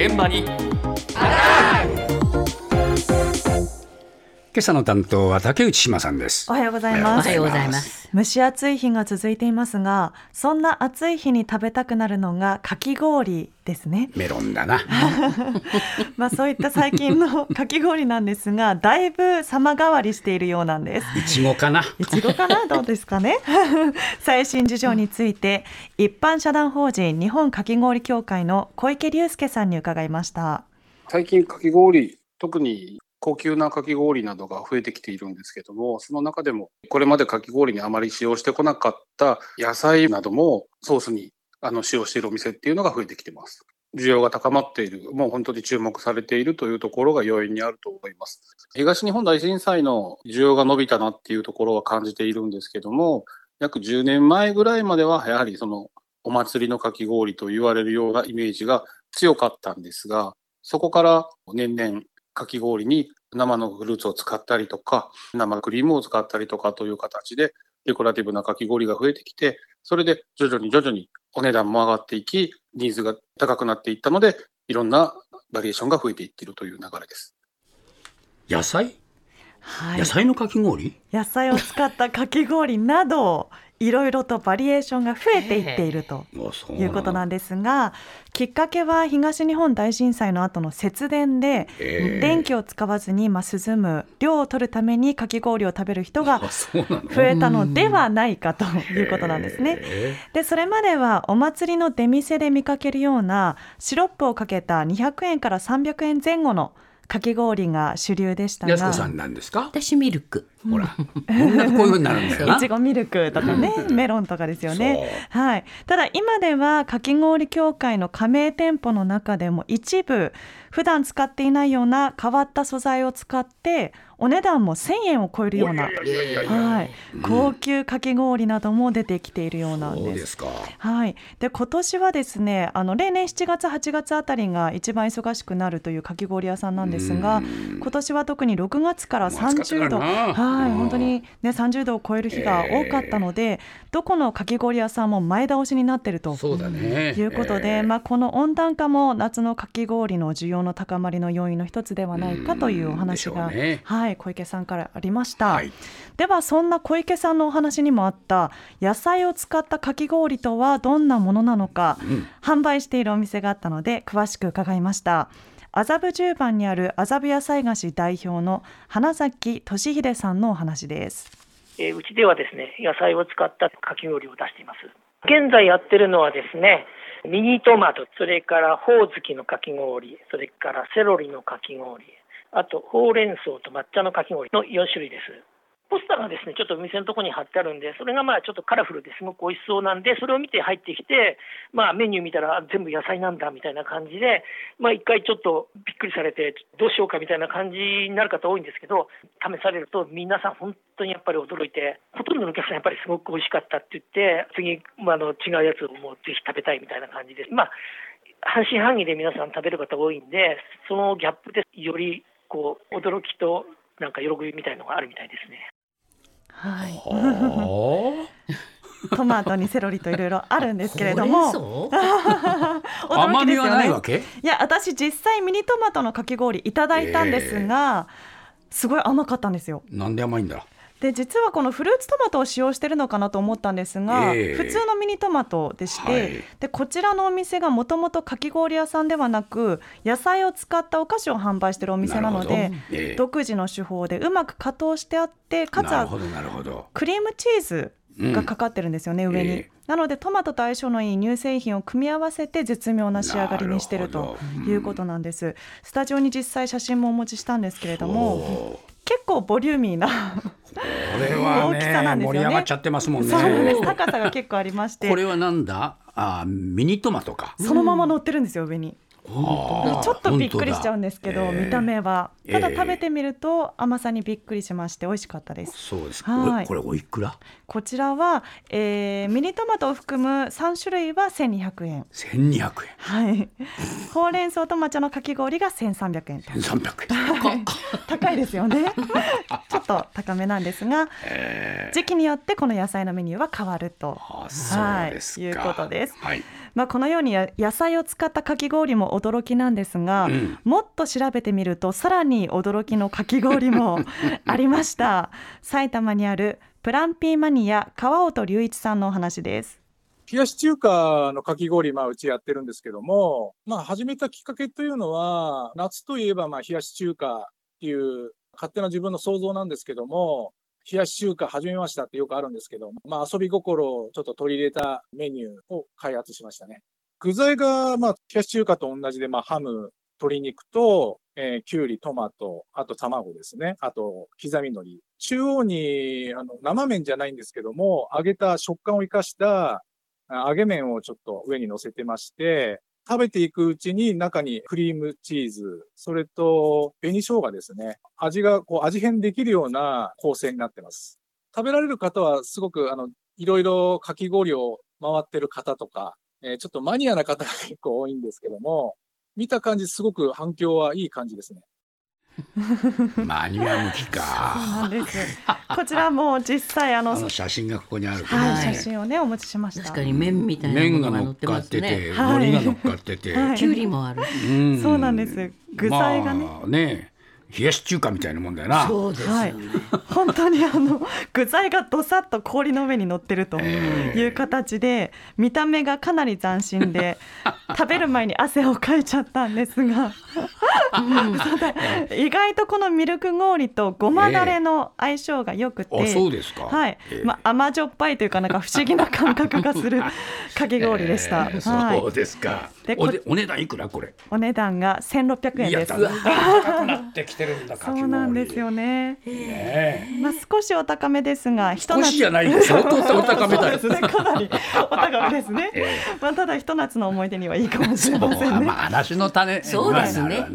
現場に。今朝の担当は竹内島さんです。おはようございます。おはようございます。蒸し暑い日が続いていますがそんな暑い日に食べたくなるのがかき氷ですね。メロンだな。まあそういった最近の かき氷なんですがだいぶ様変わりしているようなんです。いちごかな。いちごかな？どうですかね？最新事情について一般社団法人日本かき氷協会の小池隆介さんに伺いました。最近かき氷、特に高級なかき氷などが増えてきているんですけども、その中でもこれまでかき氷にあまり使用してこなかった野菜などもソースにあの使用しているお店っていうのが増えてきてます。需要が高まっている、もう本当に注目されているというところが要因にあると思います。東日本大震災の需要が伸びたなっていうところは感じているんですけども、約10年前ぐらいまではやはりそのお祭りのかき氷と言われるようなイメージが強かったんですが、そこから年々かき氷に生のフルーツを使ったりとか、生クリームを使ったりとかという形で、デコラティブなかき氷が増えてきて、それで徐々に徐々にお値段も上がっていき、ニーズが高くなっていったので、いろんなバリエーションが増えていっているという流れです。野菜？はい。野菜のかき氷？野菜を使ったかき氷などいろいろとバリエーションが増えていっているということなんでですがきっかけは東日本大震災の後の節電で電気を使わずにまあ涼む量を取るためにかき氷を食べる人が増えたのではないかということなんですね。へでそれまではお祭りの出店で見かけるようなシロップをかけた200円から300円前後のかき氷が主流でしたがえ安子さんなんですか？私ミルク。ほら。こんなこういうふうになるんだよな。いちごミルクとかね、メロンとかですよね。はい。ただ今ではかき氷協会の加盟店舗の中でも一部普段使っていないような変わった素材を使ってお値段も1000円を超えるような、はい、高級かき氷なども出てきているようなんで。す。はい、で今年はですねあの例年7月8月あたりが一番忙しくなるというかき氷屋さんなんですが今年は特に6月からもう暑かった30度からなはいうん。本当に、ね、30度を超える日が多かったので、どこのかき氷屋さんも前倒しになっているとそうだね。いうことで、ええ。まあ、この温暖化も夏のかき氷の需要の高まりの要因の一つではないかというお話が、ね。はい、小池さんからありました。はい。ではそんな小池さんのお話にもあった野菜を使ったかき氷とはどんなものなのか、販売しているお店があったので詳しく伺いました麻布十番にある麻布野菜菓子代表の花崎俊秀さんのお話ですえーうちではですね、野菜を使ったかき氷を出しています。現在やってるのはですね、ミニトマト、それからほおずきのかき氷、それからセロリのかき氷、あとほうれん草と抹茶のかき氷の4種類です。ポスターがですね、ちょっとお店のとこに貼ってあるんで、それがまあちょっとカラフルですごく美味しそうなんで、それを見て入ってきて、まあメニュー見たら全部野菜なんだみたいな感じで、まあ一回ちょっとびっくりされて、どうしようかみたいな感じになる方多いんですけど、試されると皆さん本当にやっぱり驚いて、ほとんどのお客さんやっぱりすごく美味しかったって言って、次、まあ、あの違うやつをもうぜひ食べたいみたいな感じです。まあ半信半疑で皆さん食べる方多いんで、そのギャップでよりこう驚きとなんか喜びみたいのがあるみたいですね。はい。は トマトにセロリといろいろあるんですけれどほも 甘みはないわけ？いや私実際ミニトマトのかき氷いただいたんですが、すごい甘かったんですよ。なんで甘いんだ？で実はこのフルーツトマトを使用してるのかなと思ったんですが、ええ。普通のミニトマトでして、はい。でこちらのお店がもともとかき氷屋さんではなく野菜を使ったお菓子を販売してるお店なのでええ。独自の手法でうまく加糖してあってかつはクリームチーズがかかってるんですよね、上に、ええ。なのでトマトと相性のいい乳製品を組み合わせて絶妙な仕上がりにしてるということなんです、スタジオに実際写真もお持ちしたんですけれども結構ボリューミーなこれは大きさなんねですよね。盛り上がっちゃってますもんね。そうなんです。高さが結構ありまして。これはなんだ？あミニトマトか。そのまま乗ってるんですよ上にちょっとびっくりしちゃうんですけど、本当だ。見た目は。ええ。ただ食べてみると甘さにびっくりしまして美味しかったです。そうですかはい。これおいくら？こちらは、えーミニトマトを含む3種類は1200円。1200円。はい。ほうれん草と抹茶のかき氷が1300円。と。1300円。高いですよね。と高めなんですが、え時期によってこの野菜のメニューは変わると。はい。いうことです。はい。まあ、このようにや野菜を使ったかき氷も驚きなんですが、うん。もっと調べてみるとさらに驚きのかき氷も ありました。埼玉にあるプランピーマニア川本隆一さんのお話です。冷やし中華のかき氷、まあ、うちやってるんですけども、まあ、始めたきっかけというのは、夏といえば、まあ、冷やし中華っていう、勝手な自分の想像なんですけども、冷やし中華始めましたってよくあるんですけど、まあ、遊び心をちょっと取り入れたメニューを開発しましたね。具材が、まあ、冷やし中華と同じで、まあ、ハム、鶏肉と、えー、きゅうり、トマト、あと卵ですね。あと、刻み海苔。中央に、あの、生麺じゃないんですけども、揚げた食感を生かした揚げ麺をちょっと上に乗せてまして、食べていくうちに中にクリームチーズ、それと紅生姜ですね。味がこう味変できるような構成になってます。食べられる方はすごくあの、いろいろかき氷を回ってる方とか、えーちょっとマニアな方が結構多いんですけども、見た感じすごく反響はいい感じですね。マニア向きそうか。なんですこちらも実際あのあの写真がここにあるけどはい、ね。写真をねお持ちしました確かに麺みたいな麺がものが乗って乗っかってて、。はい海苔が乗っかってて。はいきゅうりもある。うんそうなんです具材がねまあね、冷やし中華みたいなもんだよな。そうですよね。本当にあの具材がどさっと氷の上に乗ってるという形で見た目がかなり斬新で 食べる前に汗をかいちゃったんですが。意外とこのミルク氷とごまだれの相性が良くて、あ、そうですか。はい。ええ。まあ、甘じょっぱいというかなんか不思議な感覚がする かき氷でした、えーはい。そうですか。でこおでお値段いくらこれ？お値段が1600円いや、です。だんだん高くなってきてるんだ。そうなんですよね、ねまあ、少しお高めですがひと少夏しじゃないで 相当お高めだよ。かなりお高めですね、えまあ、ただひと夏の思い出にはいいかもしれませんね、まあ話の種そうですね